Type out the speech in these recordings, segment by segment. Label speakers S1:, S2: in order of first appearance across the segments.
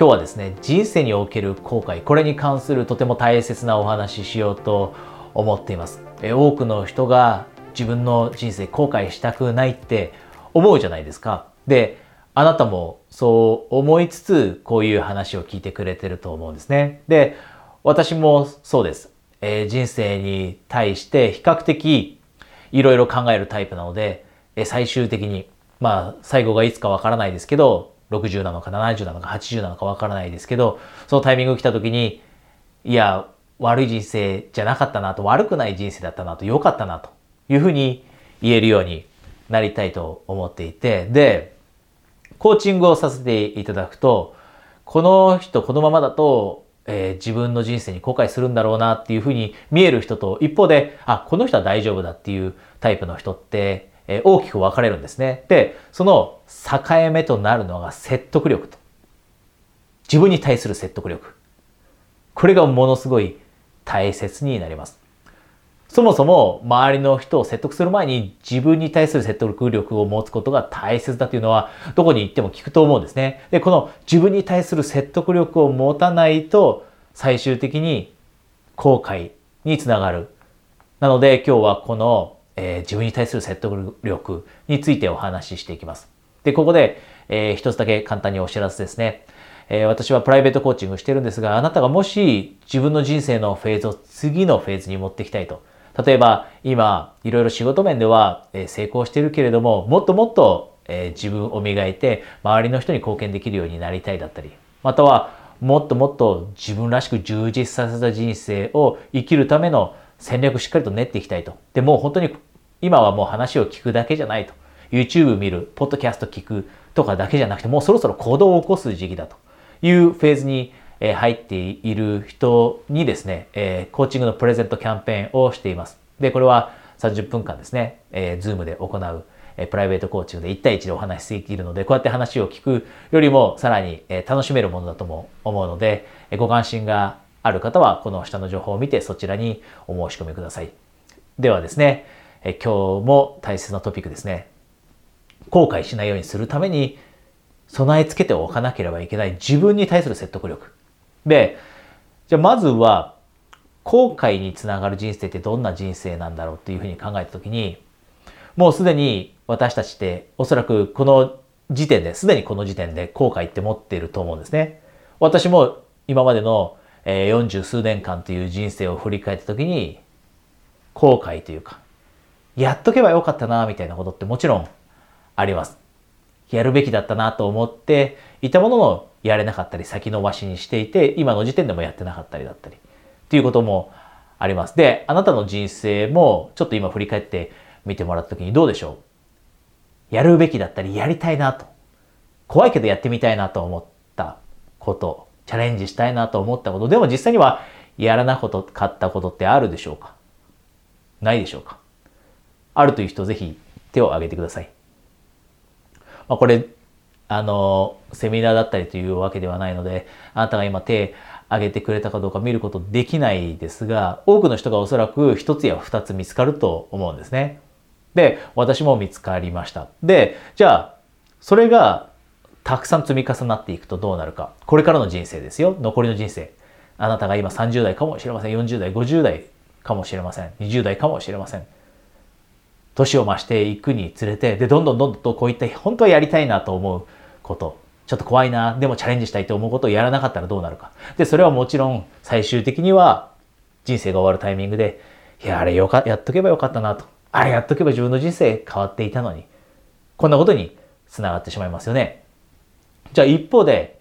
S1: 今日はですね、人生における後悔、これに関するとても大切なお話ししようと思っています。え多くの人が自分の人生後悔したくないって思うじゃないですか。で、あなたもそう思いつつ、こういう話を聞いてくれてると思うんですね。で、私もそうです。えー、人生に対して比較的いろいろ考えるタイプなので、え、最終的に、まあ、最後がいつかわからないですけど、60なのか70なのか80なのかわからないですけど、そのタイミング来た時に、いや、悪い人生じゃなかったなと、悪くない人生だったなと、良かったなというふうに言えるようになりたいと思っていて、で、コーチングをさせていただくと、この人このままだと、えー、自分の人生に後悔するんだろうなっていうふうに見える人と、一方で、あ、この人は大丈夫だっていうタイプの人って、え、大きく分かれるんですね。で、その境目となるのが説得力と。自分に対する説得力。これがものすごい大切になります。そもそも周りの人を説得する前に自分に対する説得力を持つことが大切だというのはどこに行っても聞くと思うんですね。で、この自分に対する説得力を持たないと最終的に後悔につながる。なので今日はこの、えー、自分に対する説得力についてお話ししていきます。で、ここで、えー、一つだけ簡単にお知らせですね。えー、私はプライベートコーチングしてるんですが、あなたがもし自分の人生のフェーズを次のフェーズに持っていきたいと。例えば今いろいろ仕事面では成功してるけれどももっともっとえ自分を磨いて周りの人に貢献できるようになりたいだったりまたはもっともっと自分らしく充実させた人生を生きるための戦略しっかりと練っていきたいと。でも本当に今はもう話を聞くだけじゃないと。YouTube 見る、ポッドキャスト聞くとかだけじゃなくてもうそろそろ行動を起こす時期だというフェーズに入っている人にですね、コーチングのプレゼントキャンペーンをしています。で、これは30分間ですね、えー、ズームで行う、プライベートコーチングで1対1でお話しできるので、こうやって話を聞くよりもさらに、楽しめるものだとも思うので、ご関心がある方はこの下の情報を見てそちらにお申し込みください。ではですね、え今日も大切なトピックですね。後悔しないようにするために備え付けておかなければいけない自分に対する説得力。で、じゃあまずは、後悔につながる人生ってどんな人生なんだろうっていうふうに考えたときに、もうすでに私たちっておそらくこの時点で、すでにこの時点で後悔って持っていると思うんですね。私も今までの40数年間という人生を振り返ったときに、後悔というか、やっとけばよかったな、みたいなことってもちろんあります。やるべきだったなと思っていたもののやれなかったり先延ばしにしていて今の時点でもやってなかったりだったりっていうこともあります。で、あなたの人生もちょっと今振り返ってみてもらった時にどうでしょう？やるべきだったりやりたいなと怖いけどやってみたいなと思ったことチャレンジしたいなと思ったことでも実際にはやらなかったことってあるでしょうか？ないでしょうか？あるという人ぜひ手を挙げてください。まあ、これ、あの、セミナーだったりというわけではないので、あなたが今手挙げてくれたかどうか見ることできないですが、多くの人がおそらく一つや二つ見つかると思うんですね。で、私も見つかりました。で、じゃあ、それがたくさん積み重なっていくとどうなるか。これからの人生ですよ。残りの人生。あなたが今30代かもしれません。40代、50代かもしれません。20代かもしれません。年を増していくにつれて、で、どんどんどんどんとこういった本当はやりたいなと思うこと、ちょっと怖いな、でもチャレンジしたいと思うことをやらなかったらどうなるか。で、それはもちろん最終的には人生が終わるタイミングで、いや、あれよか、やっとけばよかったなと。あれやっとけば自分の人生変わっていたのに。こんなことにつながってしまいますよね。じゃあ一方で、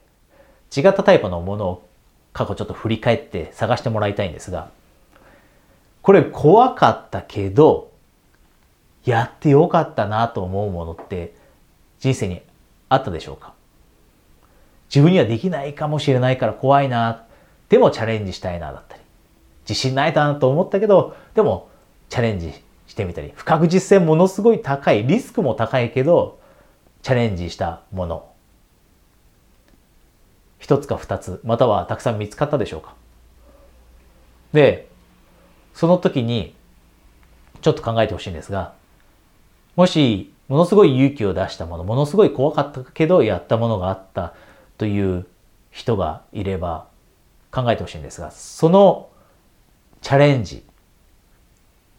S1: 違ったタイプのものを過去ちょっと振り返って探してもらいたいんですが、これ怖かったけど、やってよかったなと思うものって人生にあったでしょうか？自分にはできないかもしれないから怖いな。でもチャレンジしたいなだったり。自信ないなと思ったけど、でもチャレンジしてみたり。不確実性ものすごい高い。リスクも高いけど、チャレンジしたもの。一つか二つ、またはたくさん見つかったでしょうか。で、その時に、ちょっと考えてほしいんですが、もし、ものすごい勇気を出したもの、ものすごい怖かったけどやったものがあったという人がいれば考えてほしいんですが、そのチャレンジ、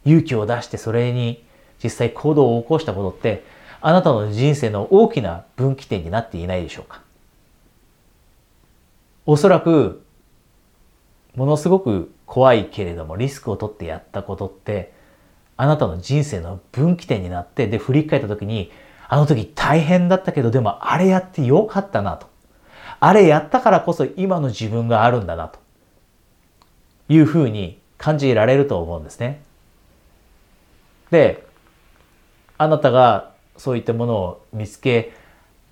S1: 勇気を出してそれに実際行動を起こしたことって、あなたの人生の大きな分岐点になっていないでしょうか。おそらく、ものすごく怖いけれどもリスクを取ってやったことって、あなたの人生の分岐点になって、で、振り返った時に、あの時大変だったけど、でもあれやってよかったなと。あれやったからこそ今の自分があるんだなと。いうふうに感じられると思うんですね。で、あなたがそういったものを見つけ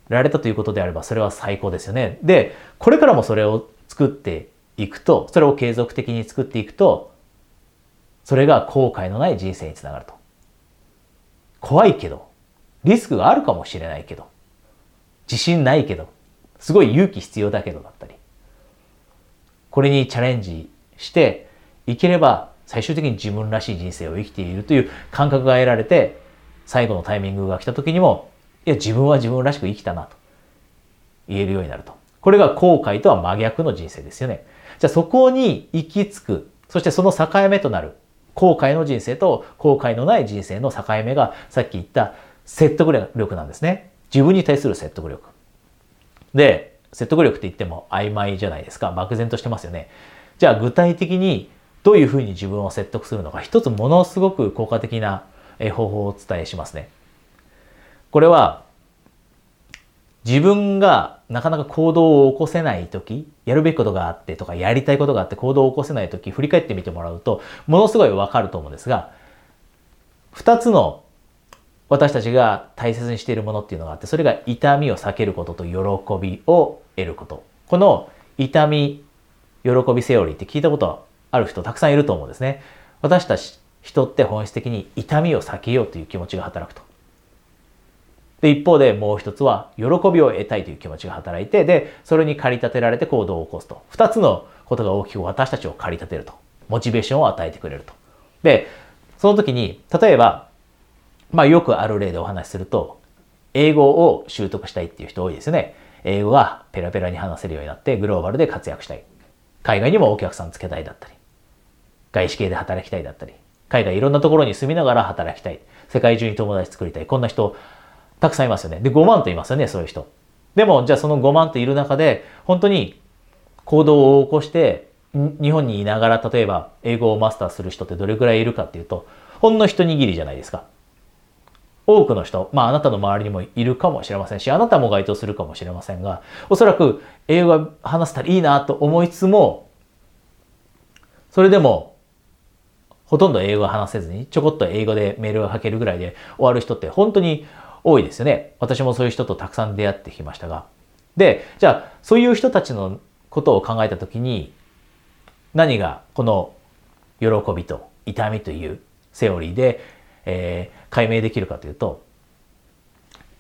S1: られたということであれば、それは最高ですよね。で、これからもそれを作っていくと、それを継続的に作っていくと、それが後悔のない人生につながると。怖いけど、リスクがあるかもしれないけど、自信ないけど、すごい勇気必要だけどだったり、これにチャレンジしていければ、最終的に自分らしい人生を生きているという感覚が得られて、最後のタイミングが来た時にも、いや、自分は自分らしく生きたなと言えるようになると。これが後悔とは真逆の人生ですよね。じゃあそこに行き着く、そしてその境目となる後悔の人生と後悔のない人生の境目がさっき言った説得力なんですね。自分に対する説得力。で、説得力って言っても曖昧じゃないですか。漠然としてますよね。じゃあ具体的にどういうふうに自分を説得するのか、一つものすごく効果的な方法をお伝えしますね。これは、自分がなかなか行動を起こせないとき、やるべきことがあってとか、やりたいことがあって行動を起こせないとき、振り返ってみてもらうと、ものすごいわかると思うんですが、二つの私たちが大切にしているものっていうのがあって、それが痛みを避けることと喜びを得ること。この痛み、喜びセオリーって聞いたことある人たくさんいると思うんですね。私たち人って本質的に痛みを避けようという気持ちが働くと。で、一方でもう一つは喜びを得たいという気持ちが働いて、で、それに駆り立てられて行動を起こすと。二つのことが大きく私たちを駆り立てると。モチベーションを与えてくれると。で、その時に、例えば、まあよくある例でお話しすると、英語を習得したいっていう人多いですよね。英語がペラペラに話せるようになってグローバルで活躍したい。海外にもお客さんつけたいだったり、外資系で働きたいだったり、海外いろんなところに住みながら働きたい。世界中に友達作りたい。こんな人、たくさんいますよね。で、5万といますよね、そういう人。でも、じゃあその5万といる中で、本当に行動を起こして、日本にいながら、例えば英語をマスターする人ってどれくらいいるかっていうと、ほんの一握りじゃないですか。多くの人、まああなたの周りにもいるかもしれませんし、あなたも該当するかもしれませんが、おそらく英語が話せたらいいなと思いつつも、それでもほとんど英語を話せずに、ちょこっと英語でメールを書けるぐらいで終わる人って本当に多いですよね。私もそういう人とたくさん出会ってきましたが。で、じゃあ、そういう人たちのことを考えたときに、何がこの喜びと痛みというセオリーで、えー、解明できるかというと、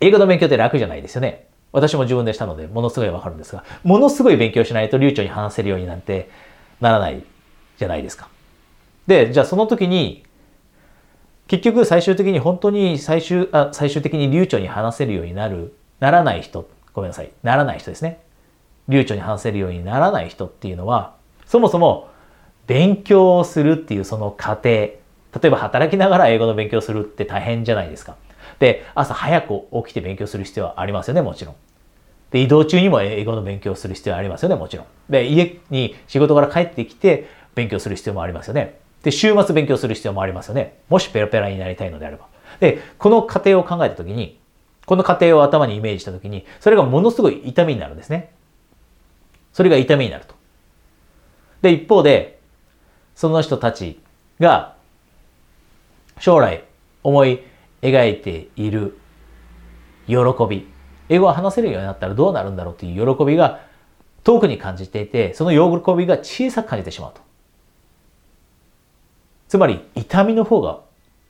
S1: 英語の勉強って楽じゃないですよね。私も自分でしたので、ものすごいわかるんですが、ものすごい勉強しないと流暢に話せるようになんてならないじゃないですか。で、じゃあその時に、結局最終的に本当に最終、あ最終的に流暢に話せるようになる、ならない人、ごめんなさい、ならない人ですね。流暢に話せるようにならない人っていうのは、そもそも勉強をするっていうその過程、例えば働きながら英語の勉強するって大変じゃないですか。で、朝早く起きて勉強する必要はありますよね、もちろん。で、移動中にも英語の勉強する必要はありますよね、もちろん。で、家に仕事から帰ってきて勉強する必要もありますよね。で、週末勉強する必要もありますよね。もしペラペラになりたいのであれば。で、この過程を考えたときに、この過程を頭にイメージしたときに、それがものすごい痛みになるんですね。それが痛みになると。で、一方で、その人たちが、将来思い描いている喜び、英語を話せるようになったらどうなるんだろうという喜びが遠くに感じていて、その喜びが小さく感じてしまうと。つまり痛みの方が、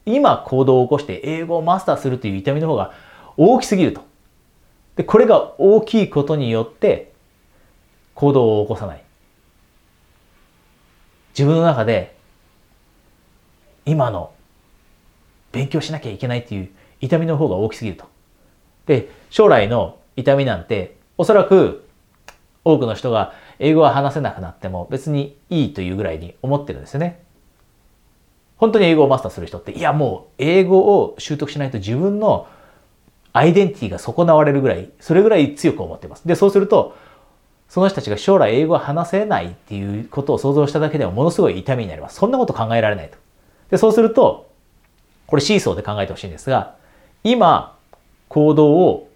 S1: 今行動を起こして英語をマスターするという痛みの方が大きすぎると。で、これが大きいことによって行動を起こさない。自分の中で今の勉強しなきゃいけないっていう痛みの方が大きすぎると。で、将来の痛みなんておそらく多くの人が英語は話せなくなっても別にいいというぐらいに思ってるんですよね。本当に英語をマスターする人って、いやもう英語を習得しないと自分のアイデンティティが損なわれるぐらい、それぐらい強く思ってます。で、そうすると、その人たちが将来英語を話せないっていうことを想像しただけでもものすごい痛みになります。そんなこと考えられないと。で、そうすると、これシーソーで考えてほしいんですが、今、行動を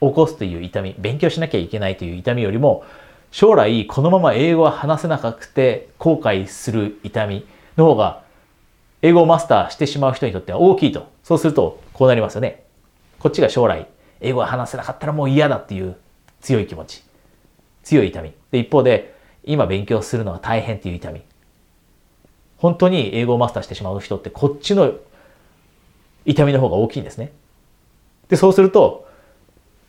S1: 起こすという痛み、勉強しなきゃいけないという痛みよりも、将来このまま英語は話せなくて後悔する痛みの方が、英語をマスターしてしまう人にとっては大きいと。そうすると、こうなりますよね。こっちが将来、英語が話せなかったらもう嫌だっていう強い気持ち。強い痛み。で、一方で、今勉強するのは大変っていう痛み。本当に英語をマスターしてしまう人ってこっちの痛みの方が大きいんですね。で、そうすると、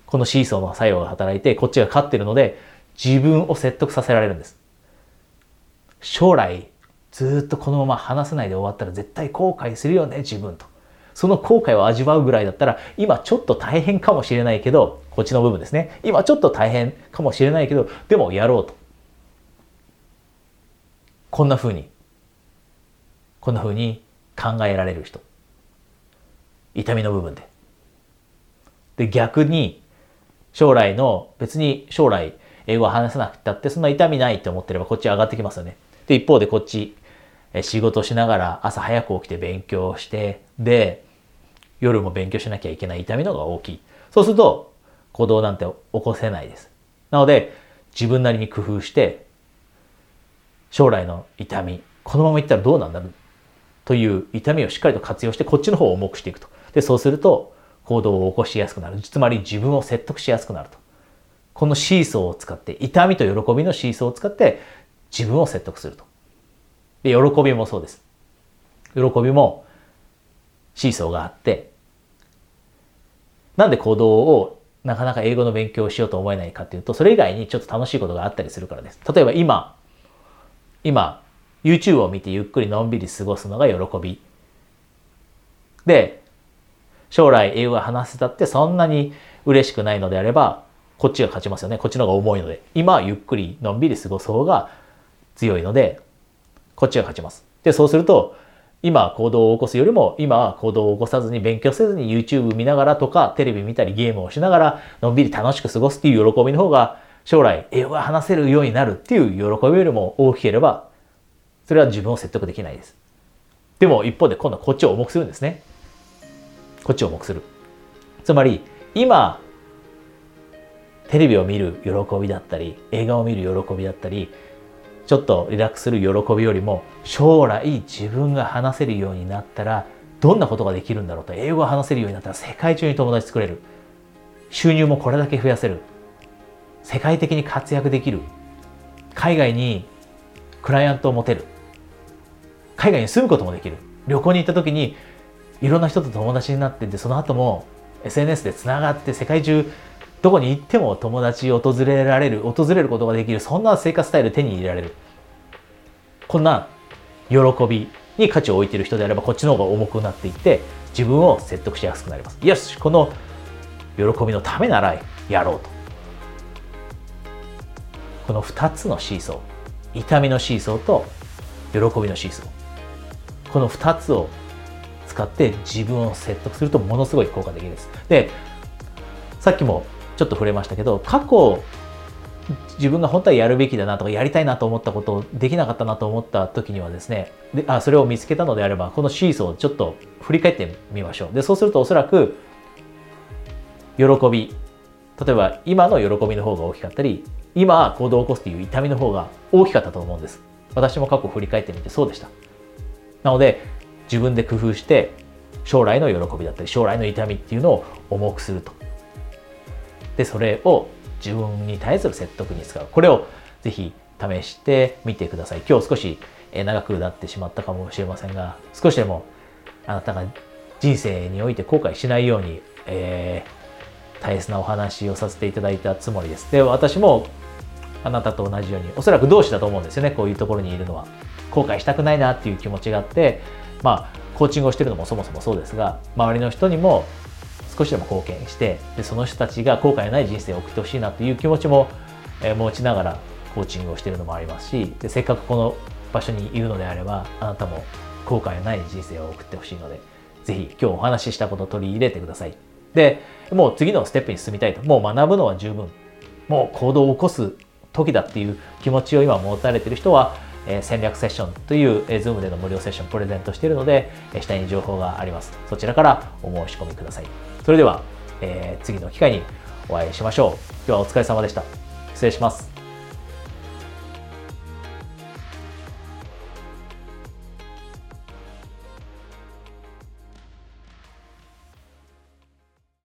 S1: このシーソーの作用が働いて、こっちが勝ってるので、自分を説得させられるんです。将来、ずっとこのまま話せないで終わったら絶対後悔するよね、自分と。その後悔を味わうぐらいだったら、今ちょっと大変かもしれないけど、こっちの部分ですね。今ちょっと大変かもしれないけど、でもやろうと。こんな風に、こんな風に考えられる人。痛みの部分で。で、逆に、将来の、別に将来英語を話せなくたってそんな痛みないって思ってればこっち上がってきますよね。で、一方でこっち、仕事しながら朝早く起きて勉強して、で、夜も勉強しなきゃいけない痛みのが大きい。そうすると、行動なんて起こせないです。なので、自分なりに工夫して、将来の痛み、このままいったらどうなんだろう？という痛みをしっかりと活用して、こっちの方を重くしていくと。で、そうすると、行動を起こしやすくなる。つまり自分を説得しやすくなると。このシーソーを使って、痛みと喜びのシーソーを使って自分を説得すると。で、喜びもそうです。喜びもシーソーがあって、なんで行動をなかなか英語の勉強をしようと思えないかっていうと、それ以外にちょっと楽しいことがあったりするからです。例えば今、今、YouTube を見てゆっくりのんびり過ごすのが喜び。で、将来英語が話せたってそんなに嬉しくないのであれば、こっちが勝ちますよね。こっちの方が重いので。今はゆっくりのんびり過ごす方が強いので、こっちが勝ちます。で、そうすると、今行動を起こすよりも、今行動を起こさずに勉強せずに YouTube 見ながらとか、テレビ見たりゲームをしながら、のんびり楽しく過ごすっていう喜びの方が、将来英語が話せるようになるっていう喜びよりも大きければ、それは自分を説得できないです。でも一方で今度はこっちを重くするんですね。こっちを重くする。つまり、今、テレビを見る喜びだったり、映画を見る喜びだったり、ちょっとリラックスする喜びよりも、将来自分が話せるようになったら、どんなことができるんだろうと、英語が話せるようになったら世界中に友達作れる。収入もこれだけ増やせる。世界的に活躍できる。海外にクライアントを持てる。海外に住むこともできる。旅行に行った時にいろんな人と友達になっててその後も SNS でつながって世界中どこに行っても友達を訪れられる訪れることができるそんな生活スタイル手に入れられる。こんな喜びに価値を置いている人であればこっちの方が重くなっていって自分を説得しやすくなります。よしこの喜びのためならやろうと。この2つのシーソー痛みのシーソーと喜びのシーソー。この2つを使って自分を説得するとものすごい効果的です。で、さっきもちょっと触れましたけど、過去自分が本当はやるべきだなとかやりたいなと思ったことをできなかったなと思った時にはですねであそれを見つけたのであればこのシーソーをちょっと振り返ってみましょう。でそうするとおそらく喜び例えば今の喜びの方が大きかったり今行動を起こすという痛みの方が大きかったと思うんです。私も過去振り返ってみてそうでした。なので自分で工夫して将来の喜びだったり将来の痛みっていうのを重くすると。で、それを自分に対する説得に使う。これをぜひ試してみてください。今日少し長くなってしまったかもしれませんが、少しでもあなたが人生において後悔しないように、えー、大切なお話をさせていただいたつもりです。で、私もあなたと同じように、おそらく同志だと思うんですよね、こういうところにいるのは。後悔したくないなっていう気持ちがあって、まあ、コーチングをしてるのもそもそもそうですが、周りの人にも少しでも貢献して、でその人たちが後悔のない人生を送ってほしいなという気持ちも持ちながらコーチングをしているのもありますしでせっかくこの場所にいるのであればあなたも後悔のない人生を送ってほしいのでぜひ今日お話ししたことを取り入れてください。でもう次のステップに進みたいと。もう学ぶのは十分。もう行動を起こす時だっていう気持ちを今持たれている人は、え、戦略セッションという、え、Zoom での無料セッションプレゼントしているので、え、下に情報があります。そちらからお申し込みください。それでは、えー、次の機会にお会いしましょう。今日はお疲れ様でした。失礼します。